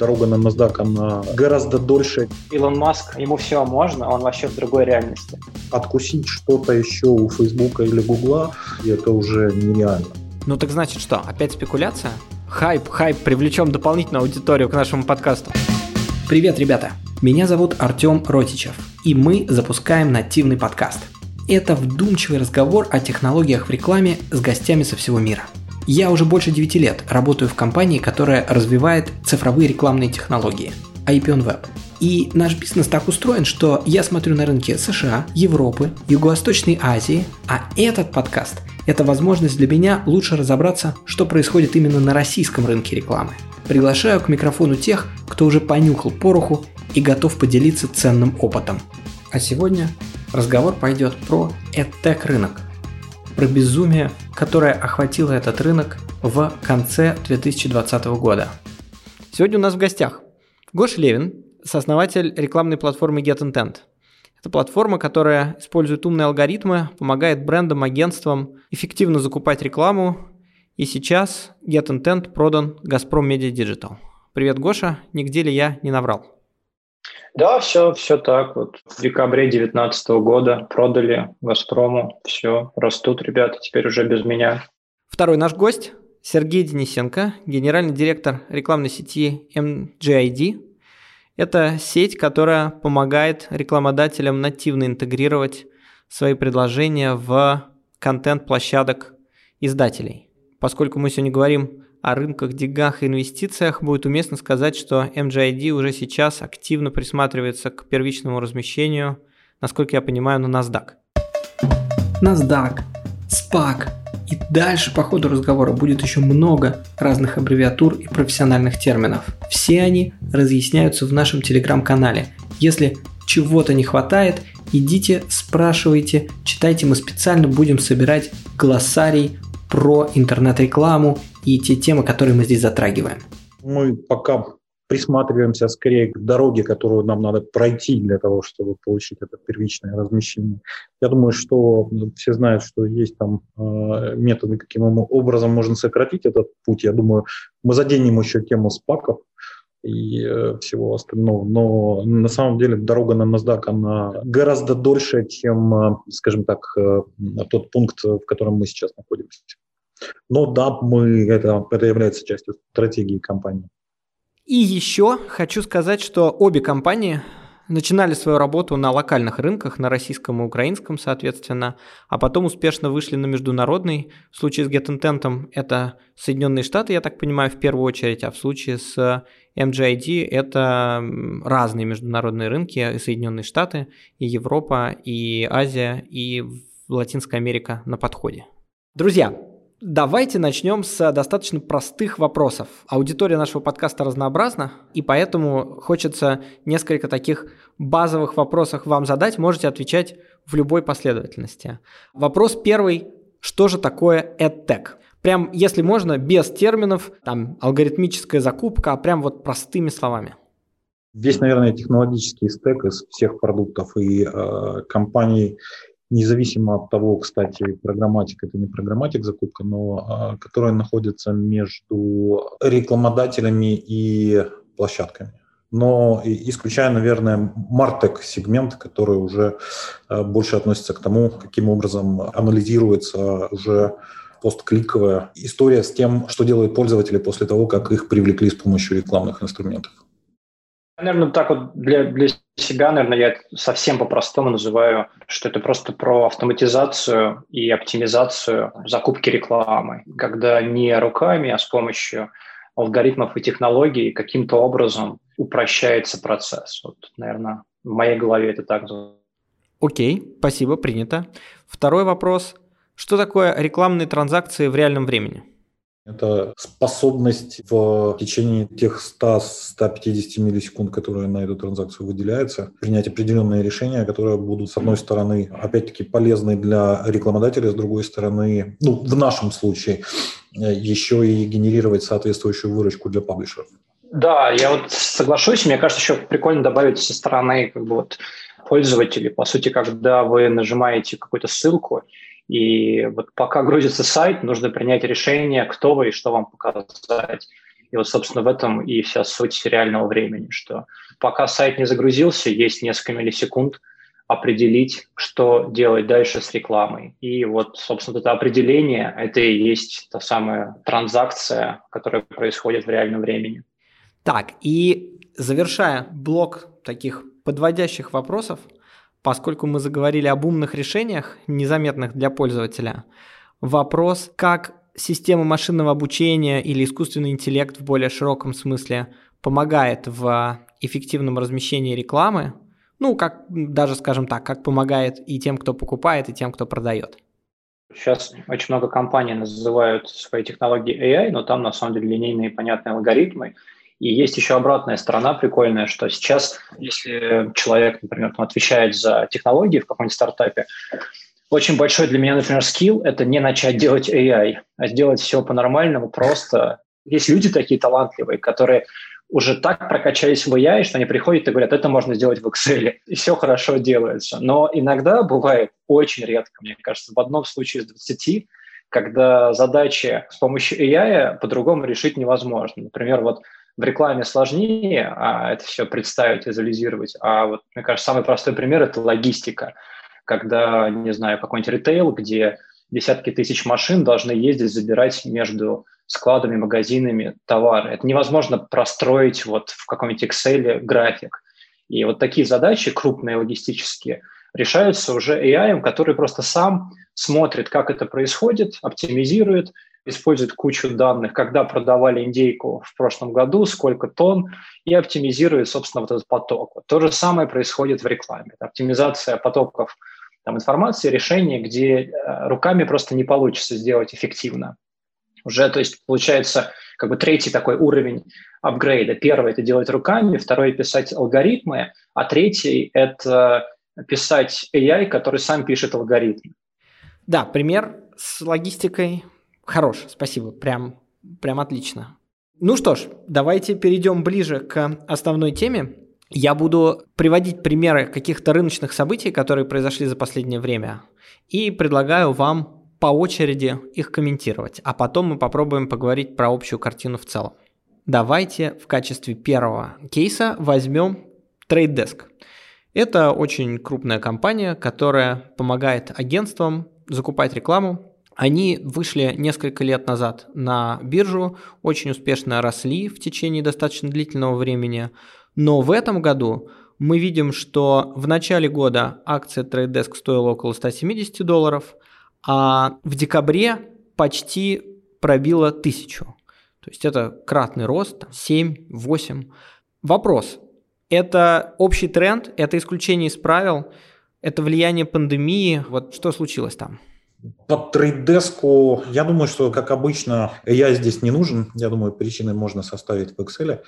Дорога на NASDAQ, она гораздо дольше. Илон Маск, ему все можно, он вообще в другой реальности. Откусить что-то еще у Фейсбука или Гугла, это уже нереально. Ну так значит что, опять спекуляция? Хайп, хайп, привлечем дополнительную аудиторию к нашему подкасту. Привет, ребята! Меня зовут Артем Ротичев, и мы запускаем нативный подкаст. Это вдумчивый разговор о технологиях в рекламе с гостями со всего мира – я уже больше 9 лет работаю в компании, которая развивает цифровые рекламные технологии – IPN Web. И наш бизнес так устроен, что я смотрю на рынки США, Европы, Юго-Восточной Азии, а этот подкаст – это возможность для меня лучше разобраться, что происходит именно на российском рынке рекламы. Приглашаю к микрофону тех, кто уже понюхал пороху и готов поделиться ценным опытом. А сегодня разговор пойдет про EdTech рынок – про безумие, которое охватило этот рынок в конце 2020 года. Сегодня у нас в гостях Гош Левин, сооснователь рекламной платформы GetIntent. Это платформа, которая использует умные алгоритмы, помогает брендам, агентствам эффективно закупать рекламу. И сейчас GetIntent продан Газпром Media Digital. Привет, Гоша. Нигде ли я не наврал? Да, все, все так. Вот в декабре 2019 года продали Газпрому. Все, растут ребята, теперь уже без меня. Второй наш гость Сергей Денисенко, генеральный директор рекламной сети MGID. Это сеть, которая помогает рекламодателям нативно интегрировать свои предложения в контент площадок издателей. Поскольку мы сегодня говорим о рынках, деньгах и инвестициях, будет уместно сказать, что MGID уже сейчас активно присматривается к первичному размещению, насколько я понимаю, на NASDAQ. NASDAQ, SPAC и дальше по ходу разговора будет еще много разных аббревиатур и профессиональных терминов. Все они разъясняются в нашем телеграм-канале. Если чего-то не хватает, идите, спрашивайте, читайте, мы специально будем собирать глоссарий про интернет-рекламу и те темы, которые мы здесь затрагиваем. Мы пока присматриваемся скорее к дороге, которую нам надо пройти для того, чтобы получить это первичное размещение. Я думаю, что все знают, что есть там э, методы, каким образом можно сократить этот путь. Я думаю, мы заденем еще тему спаков и э, всего остального. Но на самом деле дорога на NASDAQ, она гораздо дольше, чем, э, скажем так, э, тот пункт, в котором мы сейчас находимся. Но да, мы, это, это является частью стратегии компании. И еще хочу сказать, что обе компании начинали свою работу на локальных рынках, на российском и украинском, соответственно, а потом успешно вышли на международный. В случае с GetIntent это Соединенные Штаты, я так понимаю, в первую очередь, а в случае с MGID это разные международные рынки, и Соединенные Штаты, и Европа, и Азия, и Латинская Америка на подходе. Друзья, Давайте начнем с достаточно простых вопросов. Аудитория нашего подкаста разнообразна, и поэтому хочется несколько таких базовых вопросов вам задать. Можете отвечать в любой последовательности. Вопрос первый. Что же такое EdTech? Прям, если можно, без терминов, там, алгоритмическая закупка, а прям вот простыми словами. Весь, наверное, технологический стек из всех продуктов и э, компаний независимо от того, кстати, программатик это не программатик закупка, но а, которая находится между рекламодателями и площадками. Но исключая, наверное, Мартек сегмент, который уже а, больше относится к тому, каким образом анализируется уже посткликовая история с тем, что делают пользователи после того, как их привлекли с помощью рекламных инструментов. Наверное, так вот для, для себя, наверное, я совсем по-простому называю, что это просто про автоматизацию и оптимизацию закупки рекламы, когда не руками, а с помощью алгоритмов и технологий каким-то образом упрощается процесс. Вот, наверное, в моей голове это так. Окей, спасибо, принято. Второй вопрос. Что такое рекламные транзакции в реальном времени? Это способность в течение тех 100-150 миллисекунд, которые на эту транзакцию выделяются, принять определенные решения, которые будут, с одной стороны, опять-таки полезны для рекламодателя, с другой стороны, ну, в нашем случае, еще и генерировать соответствующую выручку для паблишеров. Да, я вот соглашусь. Мне кажется, еще прикольно добавить со стороны как бы вот пользователей. По сути, когда вы нажимаете какую-то ссылку, и вот пока грузится сайт, нужно принять решение, кто вы и что вам показать. И вот, собственно, в этом и вся суть реального времени, что пока сайт не загрузился, есть несколько миллисекунд определить, что делать дальше с рекламой. И вот, собственно, это определение, это и есть та самая транзакция, которая происходит в реальном времени. Так, и завершая блок таких подводящих вопросов, поскольку мы заговорили об умных решениях, незаметных для пользователя, вопрос, как система машинного обучения или искусственный интеллект в более широком смысле помогает в эффективном размещении рекламы, ну, как даже, скажем так, как помогает и тем, кто покупает, и тем, кто продает. Сейчас очень много компаний называют свои технологии AI, но там на самом деле линейные понятные алгоритмы. И есть еще обратная сторона прикольная, что сейчас, если человек, например, там, отвечает за технологии в каком-нибудь стартапе, очень большой для меня, например, скилл – это не начать делать AI, а сделать все по-нормальному, просто. Есть люди такие талантливые, которые уже так прокачались в AI, что они приходят и говорят, это можно сделать в Excel, и все хорошо делается. Но иногда бывает, очень редко, мне кажется, в одном случае из 20, когда задачи с помощью AI по-другому решить невозможно. Например, вот в рекламе сложнее а это все представить, визуализировать. А вот, мне кажется, самый простой пример – это логистика когда, не знаю, какой-нибудь ритейл, где десятки тысяч машин должны ездить, забирать между складами, магазинами товары. Это невозможно простроить вот в каком-нибудь Excel график. И вот такие задачи, крупные логистические, решаются уже AI, который просто сам смотрит, как это происходит, оптимизирует, использует кучу данных, когда продавали индейку в прошлом году, сколько тонн, и оптимизирует, собственно, вот этот поток. То же самое происходит в рекламе. Оптимизация потоков там, информации, решения, где э, руками просто не получится сделать эффективно. Уже, то есть, получается, как бы третий такой уровень апгрейда. Первый – это делать руками, второй – писать алгоритмы, а третий – это писать AI, который сам пишет алгоритмы. Да, пример с логистикой хорош, спасибо, прям, прям отлично. Ну что ж, давайте перейдем ближе к основной теме. Я буду приводить примеры каких-то рыночных событий, которые произошли за последнее время, и предлагаю вам по очереди их комментировать, а потом мы попробуем поговорить про общую картину в целом. Давайте в качестве первого кейса возьмем Trade Desk. Это очень крупная компания, которая помогает агентствам закупать рекламу. Они вышли несколько лет назад на биржу, очень успешно росли в течение достаточно длительного времени – но в этом году мы видим, что в начале года акция Trade Desk стоила около 170 долларов, а в декабре почти пробила 1000. То есть это кратный рост, 7-8. Вопрос. Это общий тренд, это исключение из правил, это влияние пандемии. Вот что случилось там? По трейдеску, я думаю, что, как обычно, я здесь не нужен. Я думаю, причины можно составить в Excel.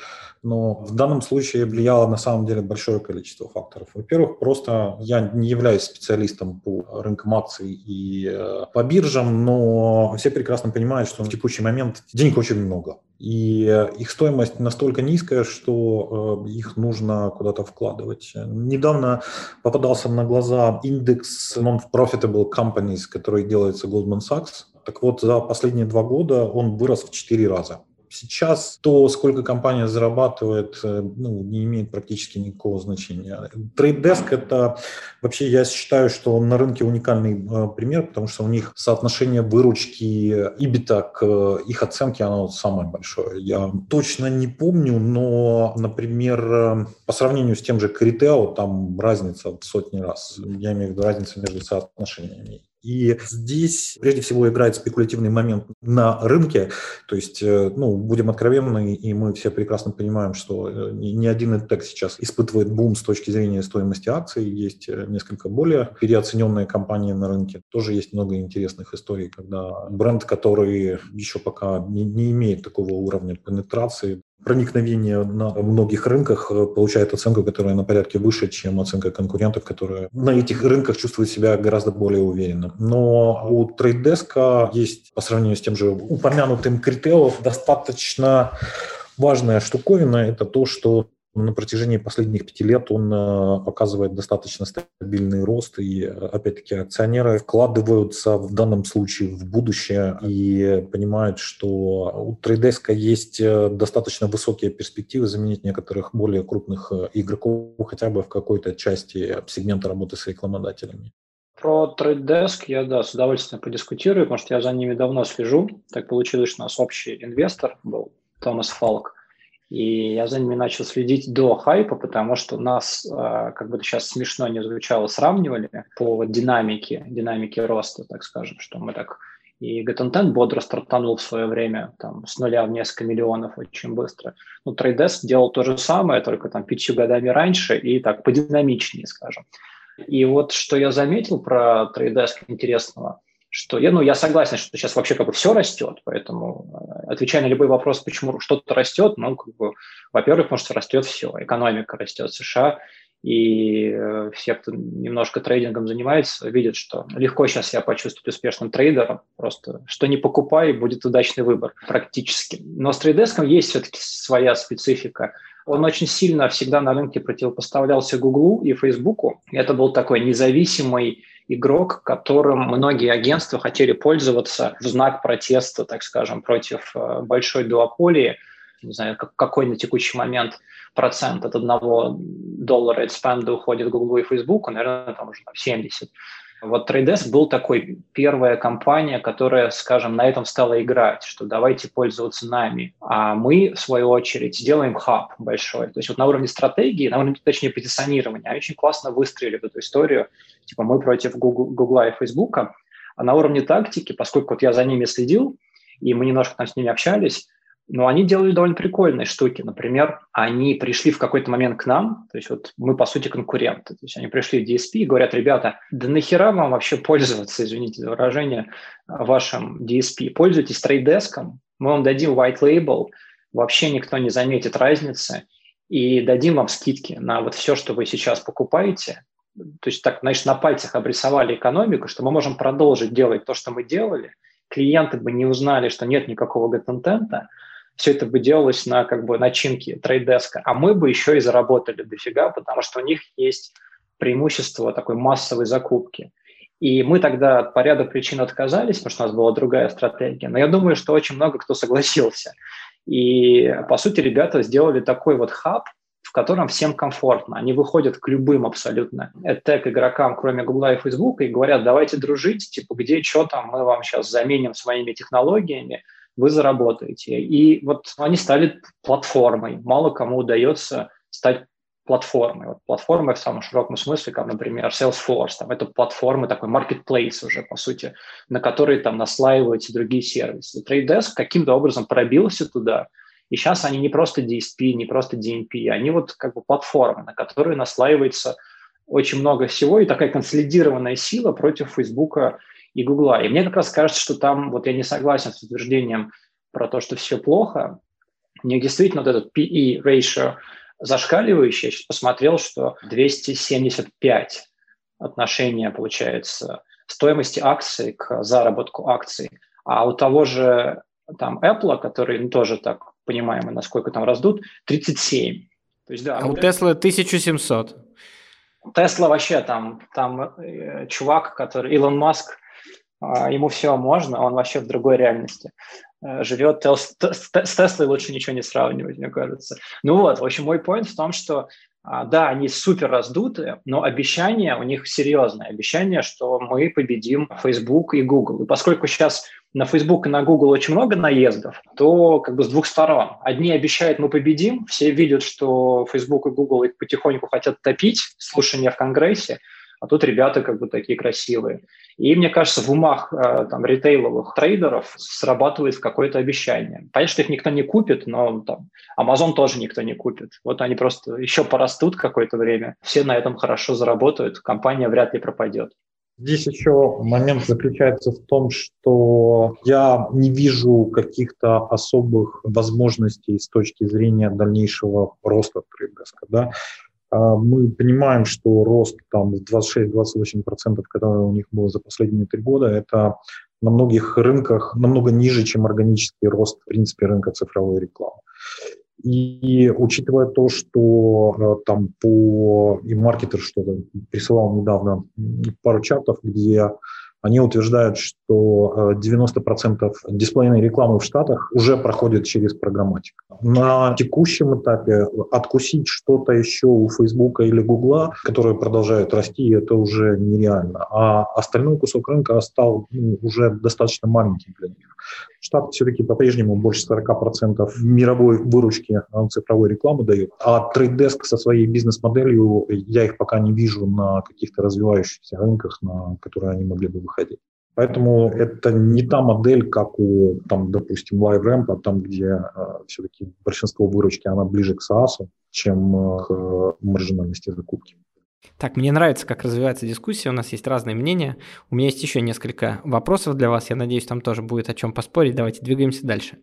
Но в данном случае влияло на самом деле большое количество факторов. Во-первых, просто я не являюсь специалистом по рынкам акций и э, по биржам, но все прекрасно понимают, что в текущий момент денег очень много. И э, их стоимость настолько низкая, что э, их нужно куда-то вкладывать. Недавно попадался на глаза индекс non-profitable companies, который делается Goldman Sachs. Так вот, за последние два года он вырос в четыре раза. Сейчас то, сколько компания зарабатывает, э, ну, не имеет практически никакого значения. Трейддеск – это вообще, я считаю, что на рынке уникальный э, пример, потому что у них соотношение выручки EBITDA к э, их оценке, оно самое большое. Я точно не помню, но, например, по сравнению с тем же Критео, там разница в сотни раз. Я имею в виду разницу между соотношениями. И здесь прежде всего играет спекулятивный момент на рынке. То есть, э, ну, будем откровенны, и мы все прекрасно понимаем, что э, ни один интек сейчас испытывает бум с точки зрения стоимости акций. Есть э, несколько более переоцененные компании на рынке. Тоже есть много интересных историй, когда бренд, который еще пока не, не имеет такого уровня пенетрации, проникновение на многих рынках э, получает оценку, которая на порядке выше, чем оценка конкурентов, которые на этих рынках чувствуют себя гораздо более уверенно. Но у трейддеска есть, по сравнению с тем же упомянутым Критео, достаточно важная штуковина – это то, что на протяжении последних пяти лет он э, показывает достаточно стабильный рост, и, опять-таки, акционеры вкладываются в данном случае в будущее и понимают, что у трейдеска есть э, достаточно высокие перспективы заменить некоторых более крупных э, игроков хотя бы в какой-то части сегмента работы с рекламодателями. Про трейдеск я, да, с удовольствием подискутирую, потому что я за ними давно слежу. Так получилось, что у нас общий инвестор был, Томас Фалк. И я за ними начал следить до хайпа, потому что нас, а, как бы это сейчас смешно не звучало, сравнивали по динамике, динамике роста, так скажем, что мы так и GetOntent бодро стартанул в свое время, там, с нуля в несколько миллионов очень быстро. Ну, Трейдеск делал то же самое, только там пятью годами раньше и так подинамичнее, скажем. И вот что я заметил про Трейдеск интересного – что я, ну, я согласен, что сейчас вообще как бы все растет, поэтому э, отвечая на любой вопрос, почему что-то растет, ну, как бы, во-первых, потому что растет все, экономика растет в США, и э, все, кто немножко трейдингом занимается, видят, что легко сейчас себя почувствовать успешным трейдером, просто что не покупай, будет удачный выбор практически. Но с трейдеском есть все-таки своя специфика. Он очень сильно всегда на рынке противопоставлялся Гуглу и Фейсбуку. Это был такой независимый игрок, которым многие агентства хотели пользоваться в знак протеста, так скажем, против э, большой дуополии. Не знаю, какой на текущий момент процент от одного доллара экспенда уходит Google и Facebook, наверное, там уже 70. Вот TradeDesk был такой первая компания, которая, скажем, на этом стала играть, что давайте пользоваться нами. А мы, в свою очередь, сделаем хаб большой. То есть вот на уровне стратегии, на уровне, точнее, позиционирования, они очень классно выстроили эту историю. Типа мы против Google, Google и Facebook. А на уровне тактики, поскольку вот я за ними следил, и мы немножко там с ними общались, но они делали довольно прикольные штуки. Например, они пришли в какой-то момент к нам, то есть вот мы, по сути, конкуренты. То есть они пришли в DSP и говорят, ребята, да нахера вам вообще пользоваться, извините за выражение, вашим DSP? Пользуйтесь трейдеском, мы вам дадим white label, вообще никто не заметит разницы, и дадим вам скидки на вот все, что вы сейчас покупаете. То есть так, знаешь, на пальцах обрисовали экономику, что мы можем продолжить делать то, что мы делали, клиенты бы не узнали, что нет никакого контента, все это бы делалось на как бы начинке трейдеска, а мы бы еще и заработали дофига, потому что у них есть преимущество такой массовой закупки. И мы тогда по ряду причин отказались, потому что у нас была другая стратегия. Но я думаю, что очень много кто согласился. И, по сути, ребята сделали такой вот хаб, в котором всем комфортно. Они выходят к любым абсолютно тег игрокам, кроме Гугла и Фейсбука, и говорят, давайте дружить, типа, где что там, мы вам сейчас заменим своими технологиями, вы заработаете. И вот они стали платформой. Мало кому удается стать платформой. Вот платформы в самом широком смысле, как, например, Salesforce, там, это платформы, такой marketplace уже, по сути, на которые там наслаиваются другие сервисы. Trade каким-то образом пробился туда, и сейчас они не просто DSP, не просто DMP, они вот как бы платформы, на которые наслаивается очень много всего, и такая консолидированная сила против Фейсбука и Гугла. И мне как раз кажется, что там, вот я не согласен с утверждением про то, что все плохо. Мне действительно вот этот PE ratio зашкаливающий. Я сейчас посмотрел, что 275 отношения, получается, стоимости акций к заработку акций. А у того же там Apple, который ну, тоже так понимаем, насколько там раздут, 37. То есть, да, а у Tesla 1700. Тесла вообще там, там э, чувак, который, Илон Маск, ему все можно, он вообще в другой реальности э, живет. С Теслой лучше ничего не сравнивать, мне кажется. Ну вот, в общем, мой point в том, что а, да, они супер раздутые, но обещания у них серьезные. Обещание, что мы победим Facebook и Google. И поскольку сейчас на Facebook и на Google очень много наездов, то как бы с двух сторон. Одни обещают, мы победим, все видят, что Facebook и Google их потихоньку хотят топить, слушания в Конгрессе, а тут ребята как бы такие красивые. И мне кажется, в умах э, там, ритейловых трейдеров срабатывает какое-то обещание. Понятно, что их никто не купит, но там, Amazon тоже никто не купит. Вот они просто еще порастут какое-то время, все на этом хорошо заработают, компания вряд ли пропадет. Здесь еще момент заключается в том, что я не вижу каких-то особых возможностей с точки зрения дальнейшего роста трейдерска. Да? А, мы понимаем, что рост там 26-28%, который у них был за последние три года, это на многих рынках намного ниже, чем органический рост, в принципе, рынка цифровой рекламы. И учитывая то, что э, там по и маркетер что-то присылал недавно пару чатов, где они утверждают, что 90% э, дисплейной рекламы в Штатах уже проходит через программатик. На текущем этапе откусить что-то еще у Фейсбука или Гугла, которые продолжают расти, это уже нереально. А остальной кусок рынка стал ну, уже достаточно маленьким для них. Штат все-таки по-прежнему больше 40% мировой выручки цифровой рекламы дает. А Desk со своей бизнес-моделью, я их пока не вижу на каких-то развивающихся рынках, на которые они могли бы выходить. Поэтому это не та модель, как у, там, допустим, LiveRamp, а там, где э, все-таки большинство выручки, она ближе к SaaS, чем э, к маржинальности закупки. Так, мне нравится, как развивается дискуссия, у нас есть разные мнения. У меня есть еще несколько вопросов для вас, я надеюсь, там тоже будет о чем поспорить. Давайте двигаемся дальше.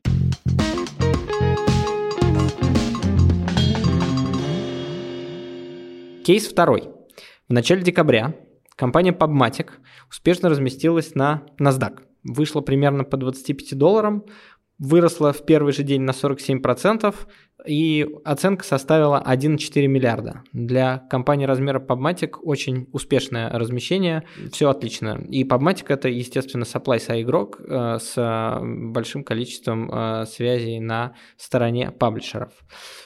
Кейс второй. В начале декабря компания PubMatic успешно разместилась на NASDAQ. Вышла примерно по 25 долларам, выросла в первый же день на 47%, и оценка составила 1,4 миллиарда. Для компании размера PubMatic очень успешное размещение, все отлично. И PubMatic это, естественно, supply-side игрок э, с большим количеством э, связей на стороне паблишеров.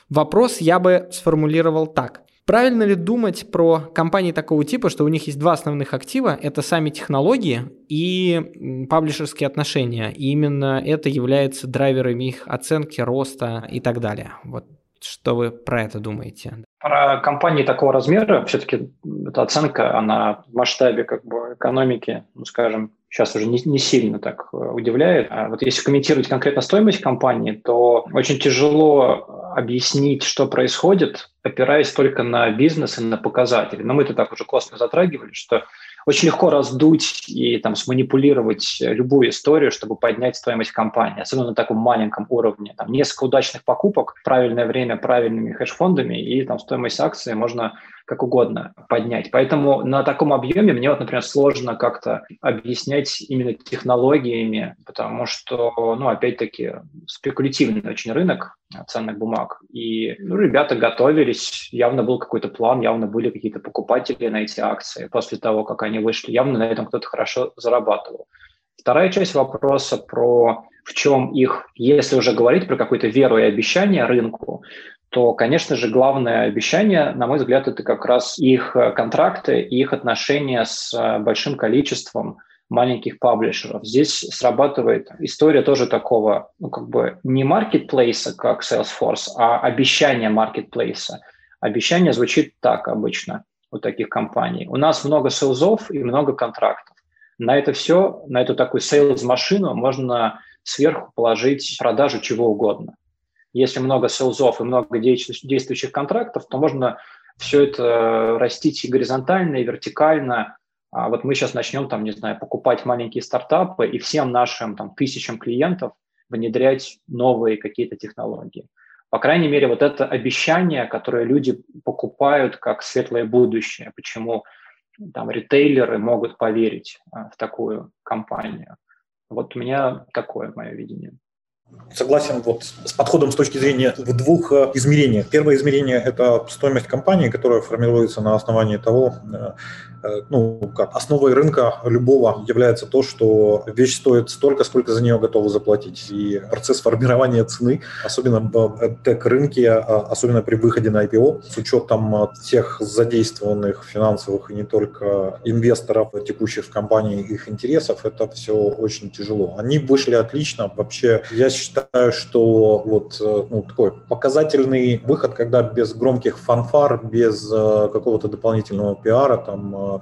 Вопрос я бы сформулировал так. Правильно ли думать про компании такого типа, что у них есть два основных актива, это сами технологии и паблишерские отношения, и именно это является драйверами их оценки, роста и так далее. Вот что вы про это думаете? Про компании такого размера все-таки эта оценка, она в масштабе как бы экономики, ну, скажем, сейчас уже не, не сильно так э, удивляет. А вот если комментировать конкретно стоимость компании, то очень тяжело объяснить, что происходит, опираясь только на бизнес и на показатели. Но мы это так уже классно затрагивали, что очень легко раздуть и там сманипулировать любую историю, чтобы поднять стоимость компании, особенно на таком маленьком уровне. Там несколько удачных покупок, правильное время, правильными хедж-фондами, и там стоимость акции можно как угодно поднять. Поэтому на таком объеме мне вот, например, сложно как-то объяснять именно технологиями, потому что, ну, опять-таки, спекулятивный очень рынок ценных бумаг. И ну, ребята готовились, явно был какой-то план, явно были какие-то покупатели на эти акции после того, как они вышли. Явно на этом кто-то хорошо зарабатывал. Вторая часть вопроса про в чем их, если уже говорить про какую-то веру и обещание рынку, то, конечно же, главное обещание, на мой взгляд, это как раз их э, контракты и их отношения с э, большим количеством маленьких паблишеров. Здесь срабатывает история тоже такого, ну, как бы не маркетплейса, как Salesforce, а обещание маркетплейса. Обещание звучит так обычно у таких компаний. У нас много сейлзов и много контрактов. На это все, на эту такую сейлз-машину можно сверху положить продажу чего угодно. Если много селзов и много действующих контрактов, то можно все это растить и горизонтально, и вертикально. А вот мы сейчас начнем, там, не знаю, покупать маленькие стартапы и всем нашим там, тысячам клиентов внедрять новые какие-то технологии. По крайней мере, вот это обещание, которое люди покупают как светлое будущее, почему там ритейлеры могут поверить а, в такую компанию. Вот у меня такое мое видение. Согласен вот с подходом с точки зрения в двух э, измерениях. Первое измерение – это стоимость компании, которая формируется на основании того, э, Э, ну, как основой рынка любого является то, что вещь стоит столько, сколько за нее готовы заплатить. И процесс формирования цены, особенно в тег-рынке, особенно при выходе на IPO, с учетом всех задействованных финансовых и не только инвесторов, текущих в компании, их интересов, это все очень тяжело. Они вышли отлично. Вообще, я считаю, что вот э, ну, такой показательный выход, когда без громких фанфар, без э, какого-то дополнительного пиара, там,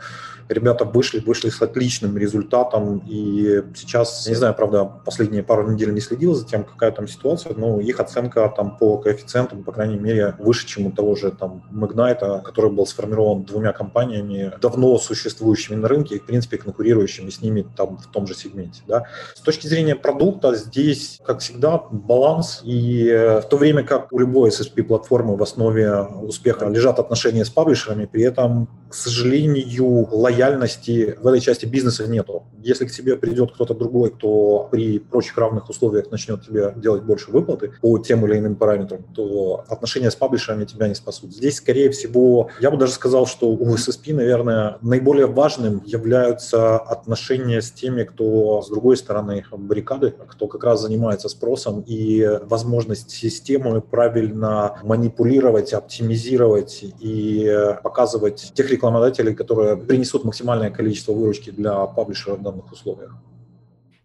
ребята вышли, вышли с отличным результатом, и сейчас, не знаю, правда, последние пару недель не следил за тем, какая там ситуация, но их оценка там по коэффициентам, по крайней мере, выше, чем у того же там Magnite, который был сформирован двумя компаниями, давно существующими на рынке и, в принципе, конкурирующими с ними там в том же сегменте. Да. С точки зрения продукта здесь, как всегда, баланс, и в то время как у любой SSP-платформы в основе успеха лежат отношения с паблишерами, при этом, к сожалению, лояльности в этой части бизнеса нету. Если к тебе придет кто-то другой, кто при прочих равных условиях начнет тебе делать больше выплаты по тем или иным параметрам, то отношения с паблишерами тебя не спасут. Здесь, скорее всего, я бы даже сказал, что у SSP, наверное, наиболее важным являются отношения с теми, кто с другой стороны баррикады, кто как раз занимается спросом и возможность системы правильно манипулировать, оптимизировать и показывать тех рекламодателей, которые принесут максимальное количество выручки для паблишера в данных условиях.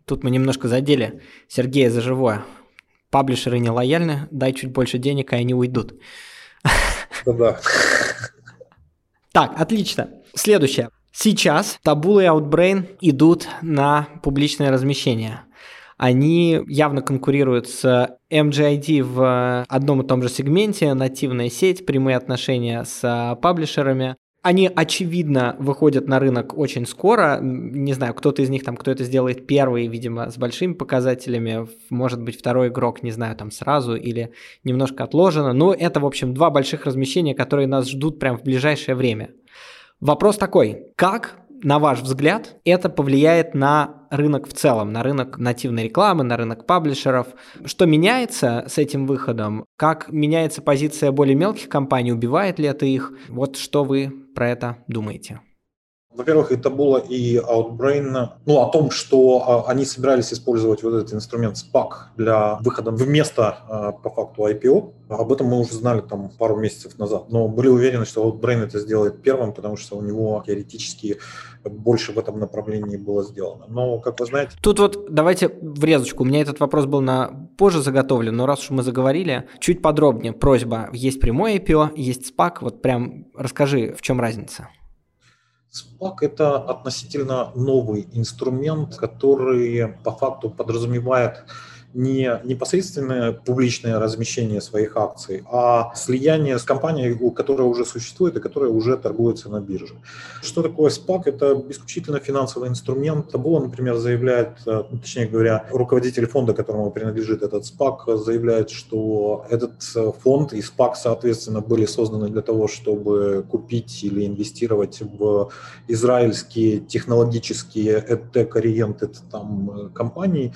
Тут мы немножко задели Сергея за живое. Паблишеры не лояльны, дай чуть больше денег, и они уйдут. Да-да. Так, отлично. Следующее. Сейчас Taboola и Outbrain идут на публичное размещение. Они явно конкурируют с MGID в одном и том же сегменте, нативная сеть, прямые отношения с паблишерами. Они, очевидно, выходят на рынок очень скоро. Не знаю, кто-то из них там, кто это сделает первый, видимо, с большими показателями. Может быть, второй игрок, не знаю, там сразу или немножко отложено. Но это, в общем, два больших размещения, которые нас ждут прямо в ближайшее время. Вопрос такой, как на ваш взгляд, это повлияет на рынок в целом, на рынок нативной рекламы, на рынок паблишеров? Что меняется с этим выходом? Как меняется позиция более мелких компаний? Убивает ли это их? Вот что вы про это думаете? Во-первых, и Taboola, и Outbrain, ну, о том, что а, они собирались использовать вот этот инструмент SPAC для выхода вместо, а, по факту, IPO. Об этом мы уже знали там пару месяцев назад, но были уверены, что Outbrain это сделает первым, потому что у него теоретически больше в этом направлении было сделано. Но, как вы знаете... Тут вот давайте врезочку. У меня этот вопрос был на позже заготовлен, но раз уж мы заговорили, чуть подробнее просьба. Есть прямой IPO, есть SPAC. Вот прям расскажи, в чем разница? SPAC – это относительно новый инструмент, который по факту подразумевает не непосредственное публичное размещение своих акций, а слияние с компанией, которая уже существует и которая уже торгуется на бирже. Что такое SPAC? Это исключительно финансовый инструмент. Табула, например, заявляет, э, ну, точнее говоря, руководитель фонда, которому принадлежит этот SPAC, заявляет, что этот э, фонд и SPAC, соответственно, были созданы для того, чтобы купить или инвестировать в израильские технологические EdTech-ориенted там э, компании.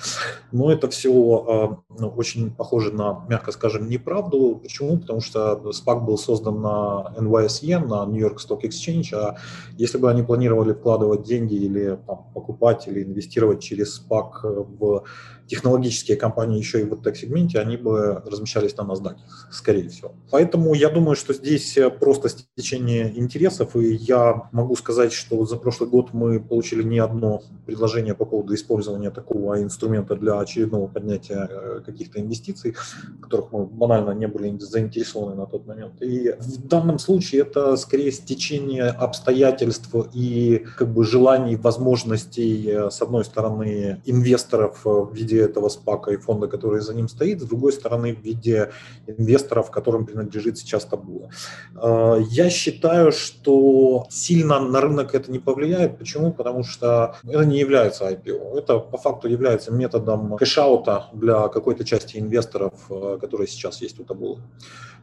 Но это все а, ну, очень похоже на, мягко скажем, неправду. Почему? Потому что SPAC был создан на NYSE, на New York Stock Exchange, а если бы они планировали вкладывать деньги или там, покупать или инвестировать через SPAC в технологические компании еще и в тег-сегменте, они бы размещались на NASDAQ, скорее всего. Поэтому я думаю, что здесь просто стечение интересов, и я могу сказать, что за прошлый год мы получили не одно предложение по поводу использования такого инструмента для очередного поднятия э, каких-то инвестиций, которых мы банально не были заинтересованы на тот момент. И в данном случае это скорее стечение обстоятельств и как бы желаний, возможностей, э, с одной стороны, инвесторов в виде этого спака и фонда, который за ним стоит, с другой стороны, в виде инвесторов, которым принадлежит сейчас Табула. А, я считаю, что сильно на рынок это не повлияет. Почему? Потому что это не является IPO. Это по факту является методом кэшаута для какой-то части инвесторов, а, которые сейчас есть у Табула.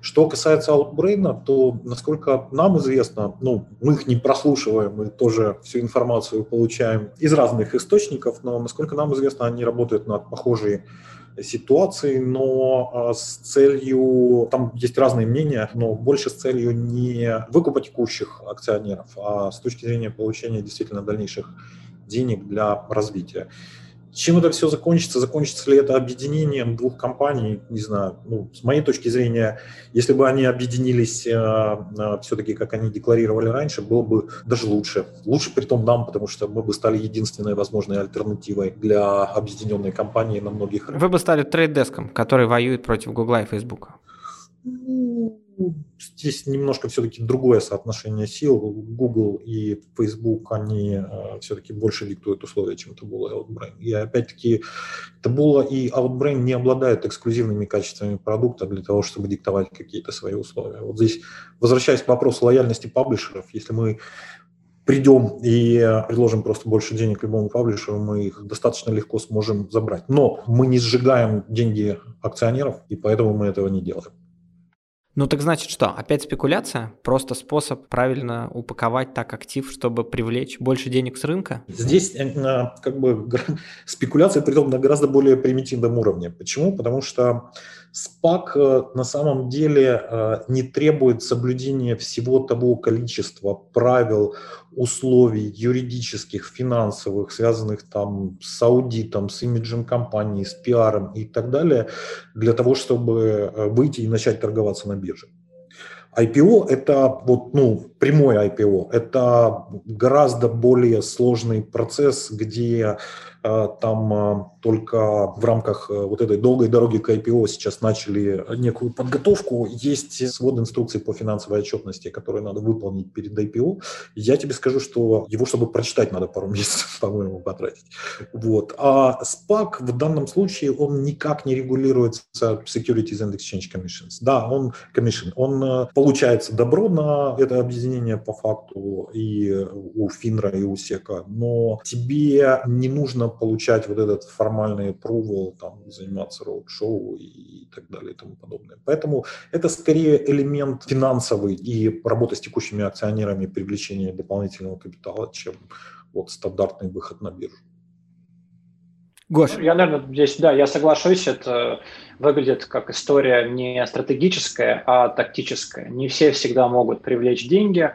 Что касается Outbrain, то, насколько нам известно, ну, мы их не прослушиваем, мы тоже всю информацию получаем из разных источников, но, насколько нам известно, они работают над похожей ситуации, но а, с целью, там есть разные мнения, но больше с целью не выкупа текущих акционеров, а с точки зрения получения действительно дальнейших денег для развития. Чем это все закончится? Закончится ли это объединением двух компаний? Не знаю. Ну, с моей точки зрения, если бы они объединились э, э, все-таки, как они декларировали раньше, было бы даже лучше. Лучше при том нам, потому что мы бы стали единственной возможной альтернативой для объединенной компании на многих рынках. Вы бы стали трейд-деском, который воюет против Гугла и Фейсбука. Ну, здесь немножко все-таки другое соотношение сил. Google и Facebook, они э, все-таки больше диктуют условия, чем Taboola и Outbrain. И опять-таки Taboola и Outbrain не обладают эксклюзивными качествами продукта для того, чтобы диктовать какие-то свои условия. Вот здесь, возвращаясь к вопросу лояльности паблишеров, если мы придем и предложим просто больше денег любому паблишеру, мы их достаточно легко сможем забрать. Но мы не сжигаем деньги акционеров, и поэтому мы этого не делаем. Ну так значит что? Опять спекуляция? Просто способ правильно упаковать так актив, чтобы привлечь больше денег с рынка? Здесь э, как бы спекуляция, при том на гораздо более примитивном уровне. Почему? Потому что СПАК э, на самом деле э, не требует соблюдения всего того количества правил, условий юридических, финансовых, связанных там с аудитом, с имиджем компании, с пиаром и так далее, для того, чтобы э, выйти и начать торговаться на бирже. IPO – это вот, ну, прямой IPO, это гораздо более сложный процесс, где там э, только в рамках э, вот этой долгой дороги к IPO сейчас начали некую подготовку. Есть свод инструкций по финансовой отчетности, которые надо выполнить перед IPO. Я тебе скажу, что его, чтобы прочитать, надо пару месяцев, по-моему, потратить. Вот. А SPAC в данном случае, он никак не регулируется Securities and Exchange Commissions. Да, он commission, он э, получается добро на это объединение по факту и у Финра, и у Сека, но тебе не нужно получать вот этот формальный approval, там, заниматься роуд-шоу и так далее и тому подобное. Поэтому это скорее элемент финансовый и работа с текущими акционерами, привлечение дополнительного капитала, чем вот стандартный выход на биржу. Гош. Я, наверное, здесь, да, я соглашусь, это выглядит как история не стратегическая, а тактическая. Не все всегда могут привлечь деньги,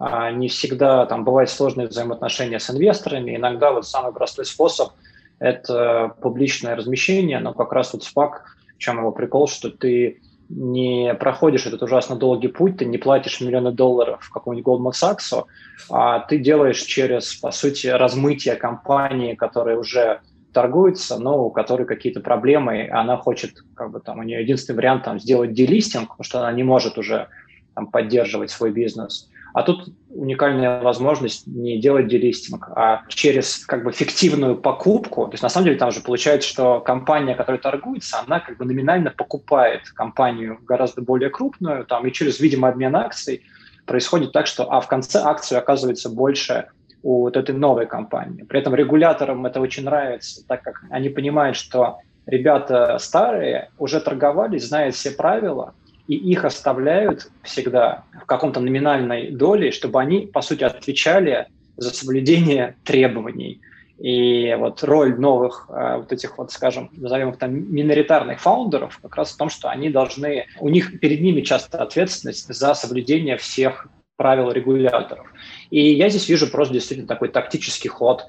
не всегда там бывают сложные взаимоотношения с инвесторами. Иногда вот самый простой способ – это публичное размещение, но как раз вот SPAC, в чем его прикол, что ты не проходишь этот ужасно долгий путь, ты не платишь миллионы долларов какому-нибудь Goldman Sachs, а ты делаешь через, по сути, размытие компании, которая уже торгуется, но у которой какие-то проблемы, и она хочет, как бы там, у нее единственный вариант там сделать делистинг, потому что она не может уже там, поддерживать свой бизнес. А тут уникальная возможность не делать делистинг, а через как бы фиктивную покупку. То есть на самом деле там же получается, что компания, которая торгуется, она как бы номинально покупает компанию гораздо более крупную, там и через, видимо, обмен акций происходит так, что а в конце акции оказывается больше у вот этой новой компании. При этом регуляторам это очень нравится, так как они понимают, что ребята старые уже торговались, знают все правила, и их оставляют всегда в каком-то номинальной доле, чтобы они, по сути, отвечали за соблюдение требований. И вот роль новых э, вот этих вот, скажем, назовем их там миноритарных фаундеров как раз в том, что они должны, у них перед ними часто ответственность за соблюдение всех правил регуляторов. И я здесь вижу просто действительно такой тактический ход,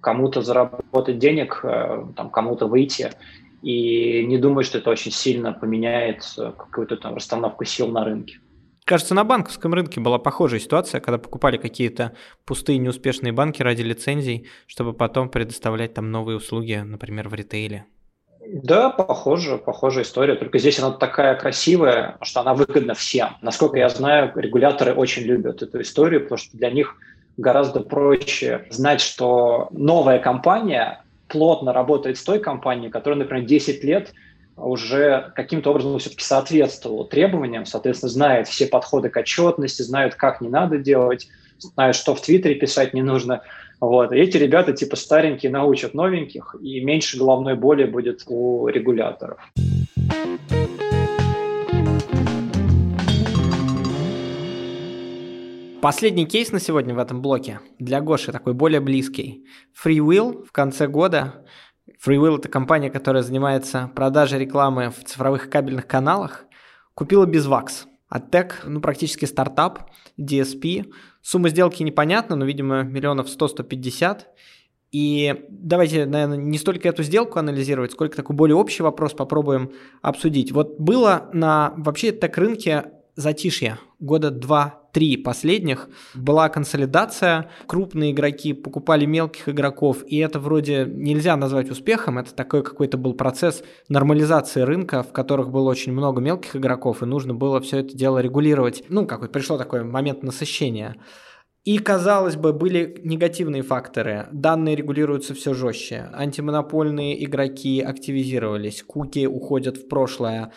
кому-то заработать денег, э, там, кому-то выйти и не думаю, что это очень сильно поменяет э, какую-то там расстановку сил на рынке. Кажется, на банковском рынке была похожая ситуация, когда покупали какие-то пустые неуспешные банки ради лицензий, чтобы потом предоставлять там новые услуги, например, в ритейле. Да, похоже, похожая история. Только здесь она такая красивая, что она выгодна всем. Насколько я знаю, регуляторы очень любят эту историю, потому что для них гораздо проще знать, что новая компания плотно работает с той компанией, которая, например, 10 лет уже каким-то образом все-таки соответствовала требованиям, соответственно, знает все подходы к отчетности, знают, как не надо делать, знают, что в Твиттере писать не нужно. Вот. И эти ребята типа старенькие научат новеньких, и меньше головной боли будет у регуляторов. Последний кейс на сегодня в этом блоке для Гоши такой более близкий. FreeWill в конце года. FreeWill – это компания, которая занимается продажей рекламы в цифровых кабельных каналах. Купила Безвакс. Аттек, ну, практически стартап, DSP. Сумма сделки непонятна, но, видимо, миллионов 100-150. И давайте, наверное, не столько эту сделку анализировать, сколько такой более общий вопрос попробуем обсудить. Вот было на вообще так рынке затишье года два-три последних была консолидация, крупные игроки покупали мелких игроков, и это вроде нельзя назвать успехом, это такой какой-то был процесс нормализации рынка, в которых было очень много мелких игроков, и нужно было все это дело регулировать. Ну, как вот пришло такой момент насыщения. И, казалось бы, были негативные факторы. Данные регулируются все жестче. Антимонопольные игроки активизировались, куки уходят в прошлое.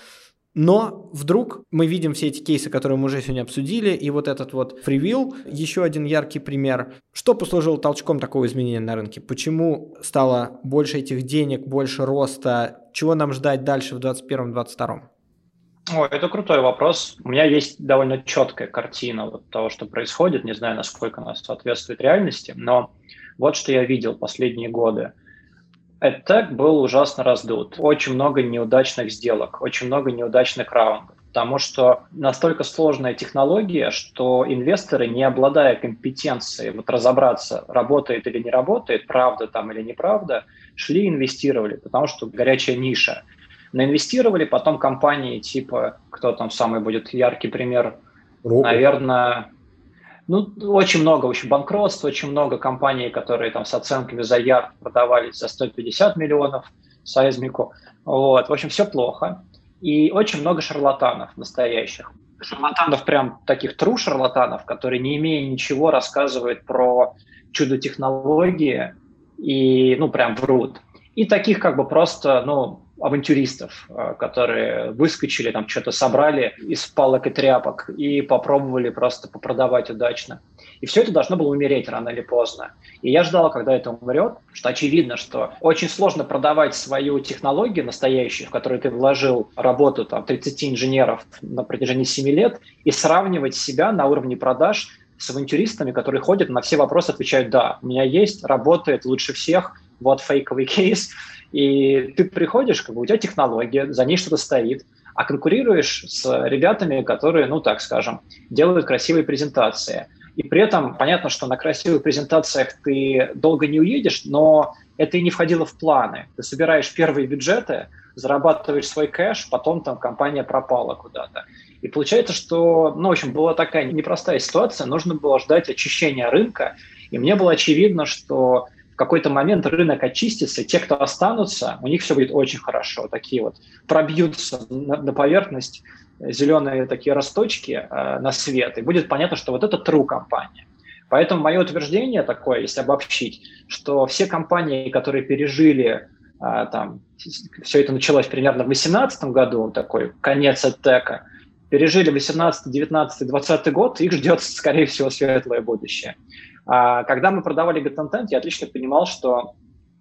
Но вдруг мы видим все эти кейсы, которые мы уже сегодня обсудили, и вот этот вот фривил, еще один яркий пример. Что послужило толчком такого изменения на рынке? Почему стало больше этих денег, больше роста? Чего нам ждать дальше в 2021-2022? Ой, это крутой вопрос. У меня есть довольно четкая картина вот того, что происходит. Не знаю, насколько она соответствует реальности, но вот что я видел последние годы. EdTech был ужасно раздут. Очень много неудачных сделок, очень много неудачных раундов. Потому что настолько сложная технология, что инвесторы, не обладая компетенцией вот разобраться, работает или не работает, правда там или неправда, шли инвестировали, потому что горячая ниша – наинвестировали, потом компании типа, кто там самый будет яркий пример, Робот. наверное, ну, очень много очень банкротств, очень много компаний, которые там с оценками за ярд продавались за 150 миллионов сайзмику. Вот, в общем, все плохо. И очень много шарлатанов настоящих. Шарлатанов прям таких тру шарлатанов, которые, не имея ничего, рассказывают про чудо технологии и, ну, прям врут. И таких как бы просто, ну, авантюристов, э, которые выскочили, там что-то собрали из палок и тряпок и попробовали просто попродавать удачно. И все это должно было умереть рано или поздно. И я ждал, когда это умрет, что очевидно, что очень сложно продавать свою технологию настоящую, в которую ты вложил работу там, 30 инженеров на протяжении 7 лет, и сравнивать себя на уровне продаж с авантюристами, которые ходят на все вопросы, отвечают «да, у меня есть, работает лучше всех, вот фейковый кейс, и ты приходишь, как бы у тебя технология, за ней что-то стоит, а конкурируешь с ребятами, которые, ну так скажем, делают красивые презентации. И при этом понятно, что на красивых презентациях ты долго не уедешь, но это и не входило в планы. Ты собираешь первые бюджеты, зарабатываешь свой кэш, потом там компания пропала куда-то. И получается, что, ну, в общем, была такая непростая ситуация, нужно было ждать очищения рынка, и мне было очевидно, что какой-то момент рынок очистится, и те, кто останутся, у них все будет очень хорошо. Такие вот пробьются на, на поверхность зеленые такие росточки э, на свет, и будет понятно, что вот это true компания. Поэтому мое утверждение такое, если обобщить, что все компании, которые пережили э, там, все это началось примерно в 2018 году, такой конец оттека, пережили 18, 19, 20 год, их ждет, скорее всего, светлое будущее. А когда мы продавали GetContent, я отлично понимал, что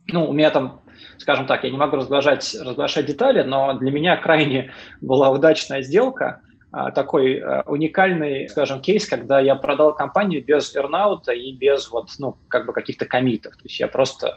ну, у меня там, скажем так, я не могу разглашать, разглашать детали, но для меня крайне была удачная сделка, а, такой а, уникальный, скажем, кейс, когда я продал компанию без эрнаута и без вот, ну, как бы каких-то комитов. То есть я просто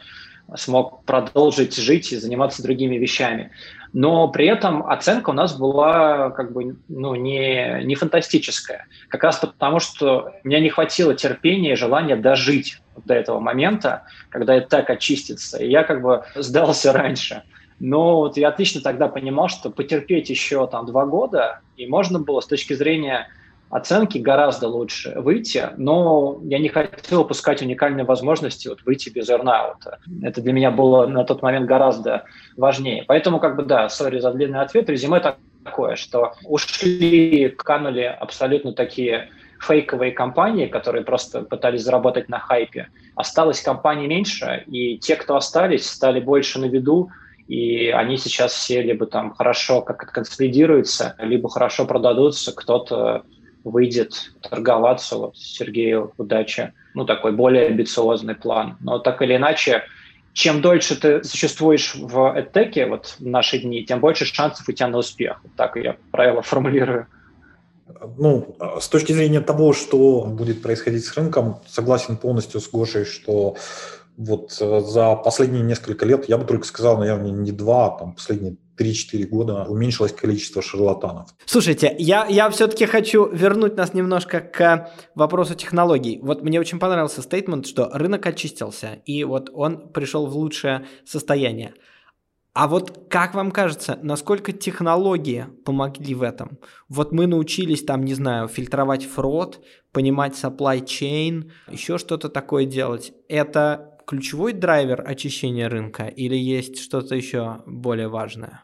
смог продолжить жить и заниматься другими вещами. Но при этом оценка у нас была как бы ну, не, не фантастическая. Как раз потому, что меня не хватило терпения и желания дожить до этого момента, когда это так очистится. И я как бы сдался раньше. Но вот я отлично тогда понимал, что потерпеть еще там два года, и можно было с точки зрения оценки гораздо лучше выйти, но я не хотел упускать уникальные возможности вот выйти без эрнаута. Это для меня было на тот момент гораздо важнее. Поэтому, как бы, да, сори за длинный ответ, резюме такое, что ушли, канули абсолютно такие фейковые компании, которые просто пытались заработать на хайпе. Осталось компаний меньше, и те, кто остались, стали больше на виду, и они сейчас все либо там хорошо как консолидируются, либо хорошо продадутся, кто-то выйдет торговаться. Вот Сергею удачи. Ну, такой более амбициозный план. Но так или иначе, чем дольше ты существуешь в эдтеке вот в наши дни, тем больше шансов у тебя на успех. Вот так я правило формулирую. Ну, с точки зрения того, что будет происходить с рынком, согласен полностью с Гошей, что вот э, за последние несколько лет, я бы только сказал, наверное, не два, а там последние 3-4 года уменьшилось количество шарлатанов. Слушайте, я, я все-таки хочу вернуть нас немножко к вопросу технологий. Вот мне очень понравился стейтмент, что рынок очистился, и вот он пришел в лучшее состояние. А вот как вам кажется, насколько технологии помогли в этом? Вот мы научились там, не знаю, фильтровать фрод, понимать supply chain, еще что-то такое делать. Это ключевой драйвер очищения рынка или есть что-то еще более важное?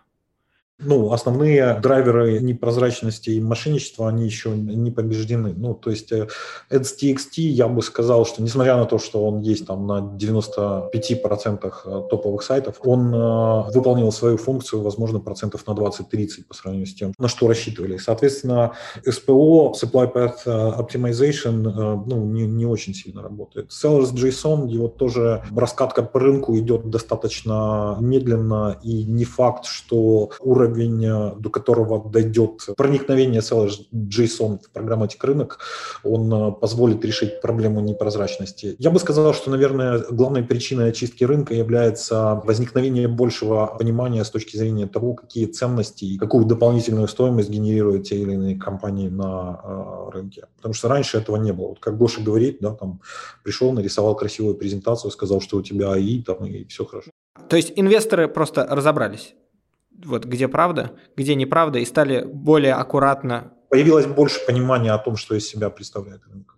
Ну, основные драйверы непрозрачности и мошенничества, они еще не побеждены. Ну, то есть э, AdsTXT, я бы сказал, что несмотря на то, что он есть там на 95% э, топовых сайтов, он э, выполнил свою функцию, возможно, процентов на 20-30 по сравнению с тем, на что рассчитывали. Соответственно, SPO, Supply Path Optimization, э, ну, не, не очень сильно работает. Sellers JSON, его тоже раскатка по рынку идет достаточно медленно, и не факт, что уровень уровень, до которого дойдет проникновение целого JSON в программатик рынок, он э, позволит решить проблему непрозрачности. Я бы сказал, что, наверное, главной причиной очистки рынка является возникновение большего понимания с точки зрения того, какие ценности и какую дополнительную стоимость генерируют те или иные компании на э, рынке. Потому что раньше этого не было. Вот как Гоша говорит, да, там пришел, нарисовал красивую презентацию, сказал, что у тебя АИ, там, и все хорошо. То есть инвесторы просто разобрались, вот где правда, где неправда, и стали более аккуратно. Появилось больше понимания о том, что из себя представляет рынок.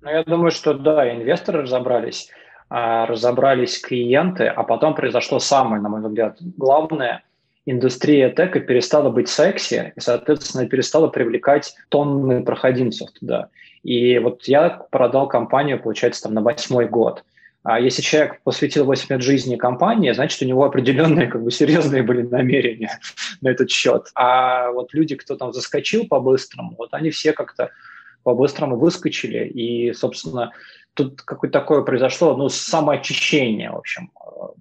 Ну, я думаю, что да, инвесторы разобрались, а разобрались клиенты, а потом произошло самое, на мой взгляд, главное. Индустрия тека перестала быть секси, и, соответственно, перестала привлекать тонны проходимцев туда. И вот я продал компанию, получается, там на восьмой год – а если человек посвятил 8 лет жизни компании, значит, у него определенные как бы серьезные были намерения на этот счет. А вот люди, кто там заскочил по-быстрому, вот они все как-то по-быстрому выскочили. И, собственно, тут какое-то такое произошло, ну, самоочищение, в общем,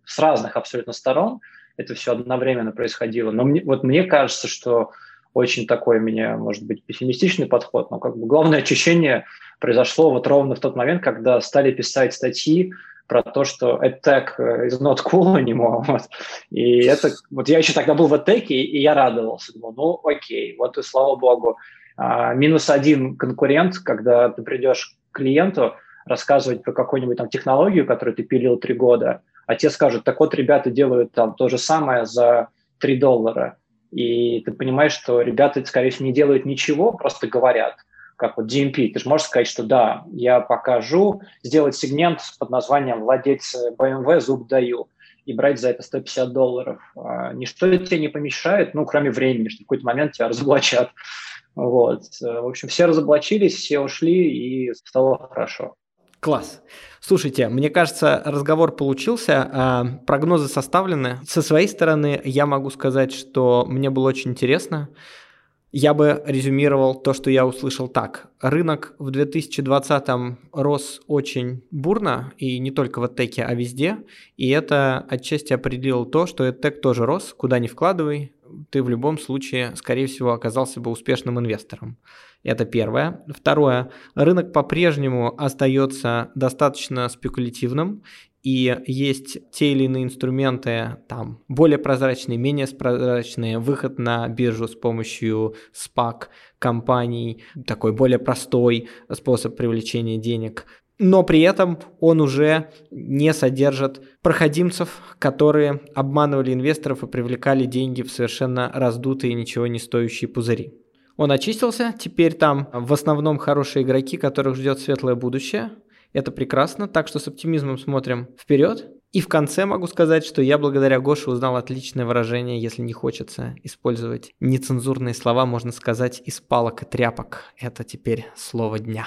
с разных абсолютно сторон. Это все одновременно происходило. Но мне, вот мне кажется, что очень такой у меня, может быть, пессимистичный подход, но как бы главное очищение произошло вот ровно в тот момент, когда стали писать статьи про то, что AdTech is not cool anymore. Вот. И это, вот я еще тогда был в и, и я радовался. Думал, ну окей, вот и слава богу. А, минус один конкурент, когда ты придешь к клиенту рассказывать про какую-нибудь там технологию, которую ты пилил три года, а те скажут, так вот ребята делают там то же самое за 3 доллара. И ты понимаешь, что ребята, скорее всего, не делают ничего, просто говорят как вот DMP, ты же можешь сказать, что да, я покажу, сделать сегмент под названием «Владелец BMW зуб даю» и брать за это 150 долларов. А, ничто тебе не помешает, ну, кроме времени, что в какой-то момент тебя разоблачат. Вот. В общем, все разоблачились, все ушли, и стало хорошо. Класс. Слушайте, мне кажется, разговор получился, а прогнозы составлены. Со своей стороны я могу сказать, что мне было очень интересно. Я бы резюмировал то, что я услышал так. Рынок в 2020 рос очень бурно, и не только в AdTech, а везде. И это отчасти определило то, что AdTech тоже рос, куда ни вкладывай, ты в любом случае, скорее всего, оказался бы успешным инвестором. Это первое. Второе. Рынок по-прежнему остается достаточно спекулятивным, и есть те или иные инструменты, там, более прозрачные, менее прозрачные, выход на биржу с помощью SPAC компаний, такой более простой способ привлечения денег. Но при этом он уже не содержит проходимцев, которые обманывали инвесторов и привлекали деньги в совершенно раздутые, ничего не стоящие пузыри. Он очистился, теперь там в основном хорошие игроки, которых ждет светлое будущее – это прекрасно, так что с оптимизмом смотрим вперед. И в конце могу сказать, что я благодаря Гоше узнал отличное выражение, если не хочется использовать нецензурные слова, можно сказать, из палок и тряпок. Это теперь слово дня.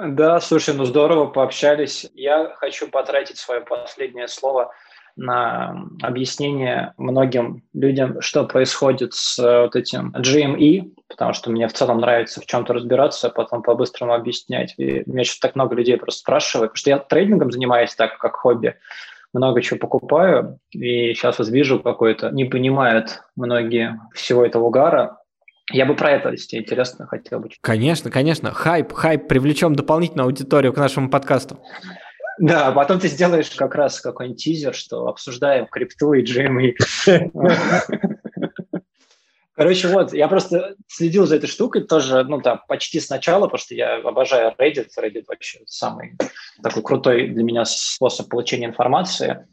Да, слушай, ну здорово, пообщались. Я хочу потратить свое последнее слово на объяснение многим людям, что происходит с э, вот этим GME, потому что мне в целом нравится в чем-то разбираться, а потом по-быстрому объяснять. И меня сейчас так много людей просто спрашивают, потому что я трейдингом занимаюсь так, как хобби, много чего покупаю, и сейчас вот вижу какой-то, не понимают многие всего этого угара, я бы про это, если интересно, хотел бы. Конечно, конечно. Хайп, хайп. Привлечем дополнительную аудиторию к нашему подкасту. Да, а потом ты сделаешь как раз какой-нибудь тизер, что обсуждаем крипту и джемы. Короче, вот, я просто следил за этой штукой тоже, ну, да, почти сначала, потому что я обожаю Reddit. Reddit вообще самый такой крутой для меня способ получения информации.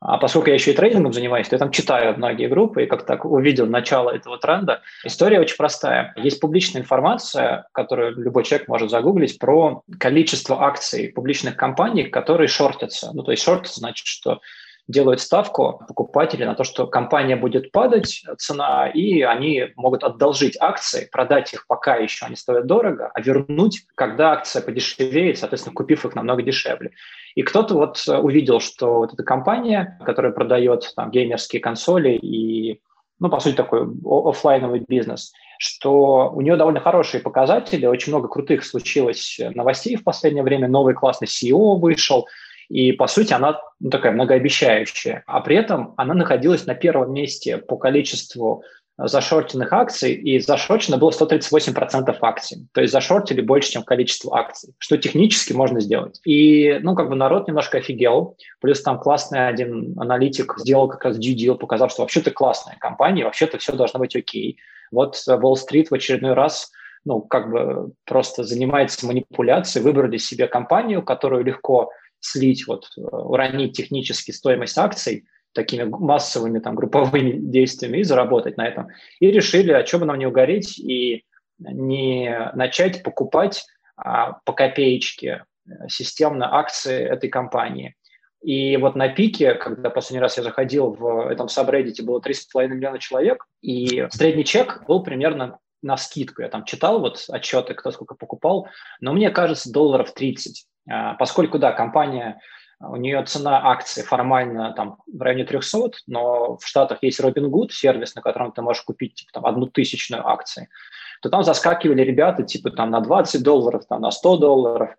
А поскольку я еще и трейдингом занимаюсь, то я там читаю многие группы и как так увидел начало этого тренда. История очень простая. Есть публичная информация, которую любой человек может загуглить, про количество акций публичных компаний, которые шортятся. Ну, то есть шортятся значит, что делают ставку покупатели на то, что компания будет падать, цена, и они могут одолжить акции, продать их пока еще они стоят дорого, а вернуть, когда акция подешевеет, соответственно, купив их намного дешевле. И кто-то вот увидел, что вот эта компания, которая продает там геймерские консоли и ну, по сути, такой офлайновый бизнес, что у нее довольно хорошие показатели, очень много крутых случилось новостей в последнее время, новый классный CEO вышел, И, по сути, она ну, такая многообещающая. А при этом она находилась на первом месте по количеству зашортенных акций, и зашорчено было 138% акций. То есть зашортили больше, чем количество акций, что технически можно сделать. И, ну, как бы народ немножко офигел. Плюс там классный один аналитик сделал как раз due deal, показав, что вообще-то классная компания, вообще-то все должно быть окей. Вот Wall-Street в очередной раз ну, как бы просто занимается манипуляцией, выбрали себе компанию, которую легко слить, вот, уронить технически стоимость акций, такими массовыми там, групповыми действиями и заработать на этом. И решили, а что бы нам не угореть и не начать покупать а, по копеечке э, системно акции этой компании. И вот на пике, когда последний раз я заходил в этом сабреддите, было 3,5 миллиона человек, и средний чек был примерно на скидку. Я там читал вот отчеты, кто сколько покупал, но мне кажется, долларов 30. А, поскольку, да, компания у нее цена акции формально там в районе 300, но в Штатах есть Robinhood, сервис, на котором ты можешь купить типа, там, одну тысячную акции, то там заскакивали ребята типа там на 20 долларов, там на 100 долларов,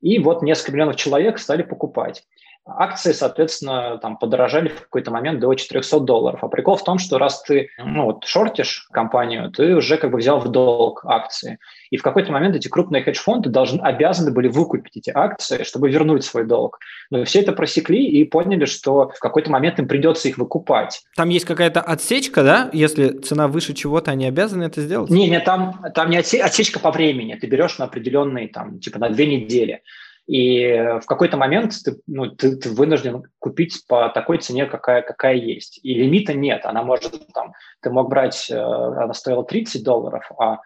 и вот несколько миллионов человек стали покупать. Акции, соответственно, там подорожали в какой-то момент до 400 долларов. А прикол в том, что раз ты ну, вот, шортишь компанию, ты уже как бы взял в долг акции. И в какой-то момент эти крупные хедж-фонды должны, обязаны были выкупить эти акции, чтобы вернуть свой долг. Но все это просекли и поняли, что в какой-то момент им придется их выкупать. Там есть какая-то отсечка, да? Если цена выше чего-то, они обязаны это сделать? Не, не, там, там не отсечка по времени. Ты берешь на определенные, там, типа на две недели. И в какой-то момент ты, ну, ты, ты вынужден купить по такой цене, какая, какая есть. И лимита нет. Она может, там, ты мог брать, э, она стоила 30 долларов, а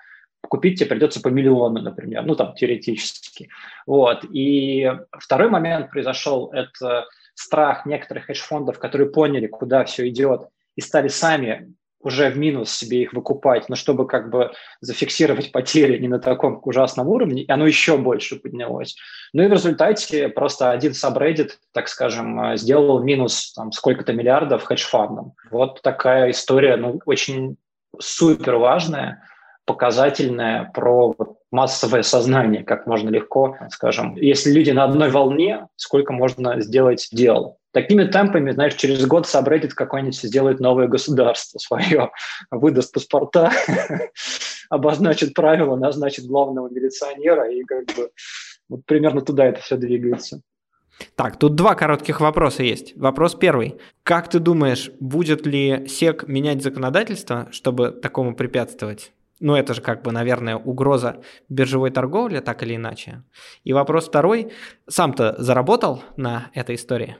купить тебе придется по миллиону, например, ну, там, теоретически. Вот. И второй момент произошел, это страх некоторых хедж-фондов, которые поняли, куда все идет, и стали сами уже в минус себе их выкупать, но чтобы как бы зафиксировать потери не на таком ужасном уровне, и оно еще больше поднялось. Ну и в результате просто один сабреддит, так скажем, э, сделал минус там сколько-то миллиардов хедж-фандам. Вот такая история, ну, очень супер важная, показательная про вот, массовое сознание, как можно легко, скажем, если люди на одной волне, сколько можно сделать дел. Такими темпами, знаешь, через год Сабреддит какой-нибудь сделает новое государство свое, выдаст паспорта, обозначит правила, назначит главного милиционера, и как бы вот примерно туда это все двигается. Так, тут два коротких вопроса есть. Вопрос первый. Как ты думаешь, будет ли СЕК менять законодательство, чтобы такому препятствовать? Ну, это же как бы, наверное, угроза биржевой торговли, так или иначе. И вопрос второй. Сам-то заработал на этой истории?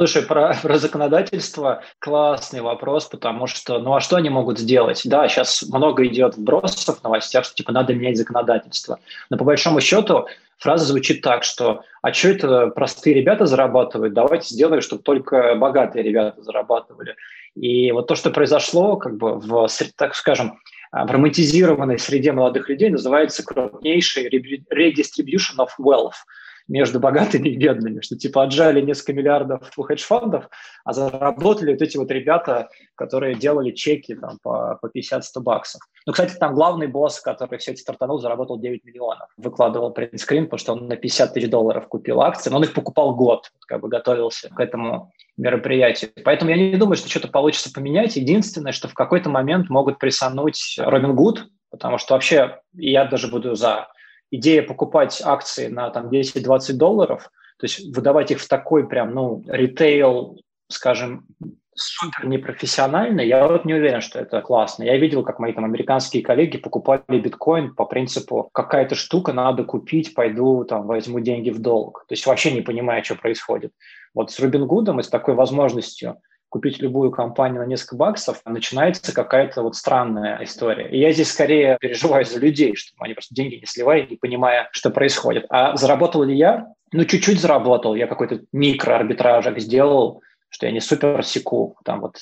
Слушай, про, про законодательство классный вопрос, потому что, ну а что они могут сделать? Да, сейчас много идет вбросов в новостях, что типа надо менять законодательство. Но по большому счету фраза звучит так, что а что это простые ребята зарабатывают, давайте сделаем, чтобы только богатые ребята зарабатывали. И вот то, что произошло, как бы в, так скажем, в романтизированной среде молодых людей называется крупнейший redistribution of wealth между богатыми и бедными, что типа отжали несколько миллиардов у хедж-фондов, а заработали вот эти вот ребята, которые делали чеки там, по, по 50-100 баксов. Ну, кстати, там главный босс, который все эти стартанул, заработал 9 миллионов. Выкладывал принтскрин, потому что он на 50 тысяч долларов купил акции, но он их покупал год, как бы готовился к этому мероприятию. Поэтому я не думаю, что что-то получится поменять. Единственное, что в какой-то момент могут присануть Робин Гуд, потому что вообще я даже буду за идея покупать акции на там 10-20 долларов, то есть выдавать их в такой прям, ну, ритейл, скажем, супер непрофессионально, я вот не уверен, что это классно. Я видел, как мои там американские коллеги покупали биткоин по принципу какая-то штука надо купить, пойду там возьму деньги в долг. То есть вообще не понимая, что происходит. Вот с Рубин Гудом и с такой возможностью купить любую компанию на несколько баксов, начинается какая-то вот странная история. И я здесь скорее переживаю за людей, чтобы они просто деньги не сливали, не понимая, что происходит. А заработал ли я? Ну, чуть-чуть заработал. Я какой-то микроарбитражик сделал, что я не супер секу. Там вот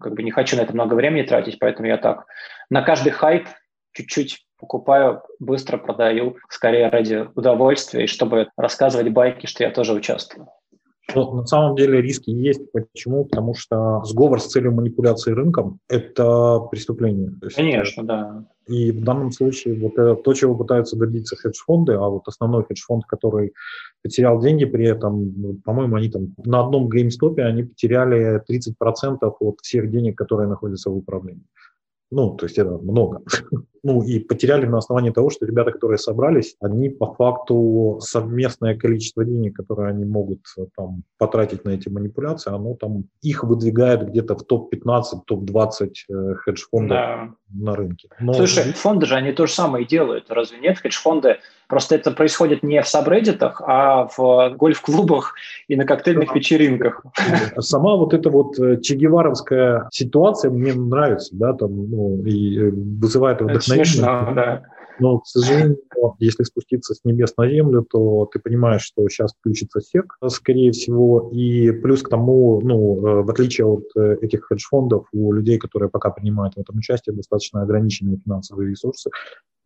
как бы не хочу на это много времени тратить, поэтому я так на каждый хайп чуть-чуть покупаю, быстро продаю, скорее ради удовольствия, и чтобы рассказывать байки, что я тоже участвую. Но на самом деле риски есть. Почему? Потому что сговор с целью манипуляции рынком – это преступление. Есть, Конечно, да. И в данном случае вот это то, чего пытаются добиться хедж-фонды, а вот основной хедж-фонд, который потерял деньги при этом, по-моему, они там на одном геймстопе они потеряли 30% от всех денег, которые находятся в управлении. Ну, то есть это много. ну, и потеряли на основании того, что ребята, которые собрались, они по факту совместное количество денег, которые они могут э, там потратить на эти манипуляции, оно там их выдвигает где-то в топ-15, топ-20 э, хедж-фондов да. на рынке. Но... Слушай, фонды же они то же самое делают, разве нет? Хедж-фонды Просто это происходит не в сабреддитах, а в гольф-клубах и на коктейльных вечеринках. Сама вот эта вот э, чегеваровская ситуация мне нравится, да, там, ну, и э, вызывает вдохновение. Смешно, да. Но, к сожалению, если спуститься с небес на землю, то ты понимаешь, что сейчас включится сек, скорее всего, и плюс к тому, ну, э, в отличие от этих хедж-фондов, у людей, которые пока принимают в этом участие, достаточно ограниченные финансовые ресурсы,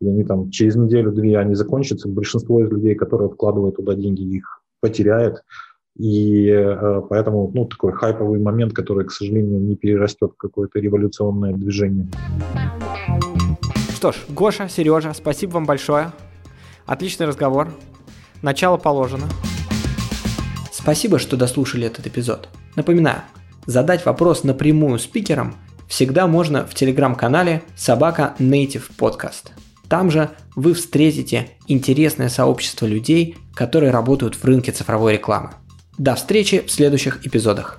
и они там через неделю-две они закончатся. Большинство из людей, которые вкладывают туда деньги, их потеряет. И э, поэтому, ну, такой хайповый момент, который, к сожалению, не перерастет в какое-то революционное движение. Что ж, Гоша, Сережа, спасибо вам большое. Отличный разговор. Начало положено. Спасибо, что дослушали этот эпизод. Напоминаю, задать вопрос напрямую спикерам всегда можно в телеграм-канале Собака Native Podcast. Там же вы встретите интересное сообщество людей, которые работают в рынке цифровой рекламы. До встречи в следующих эпизодах.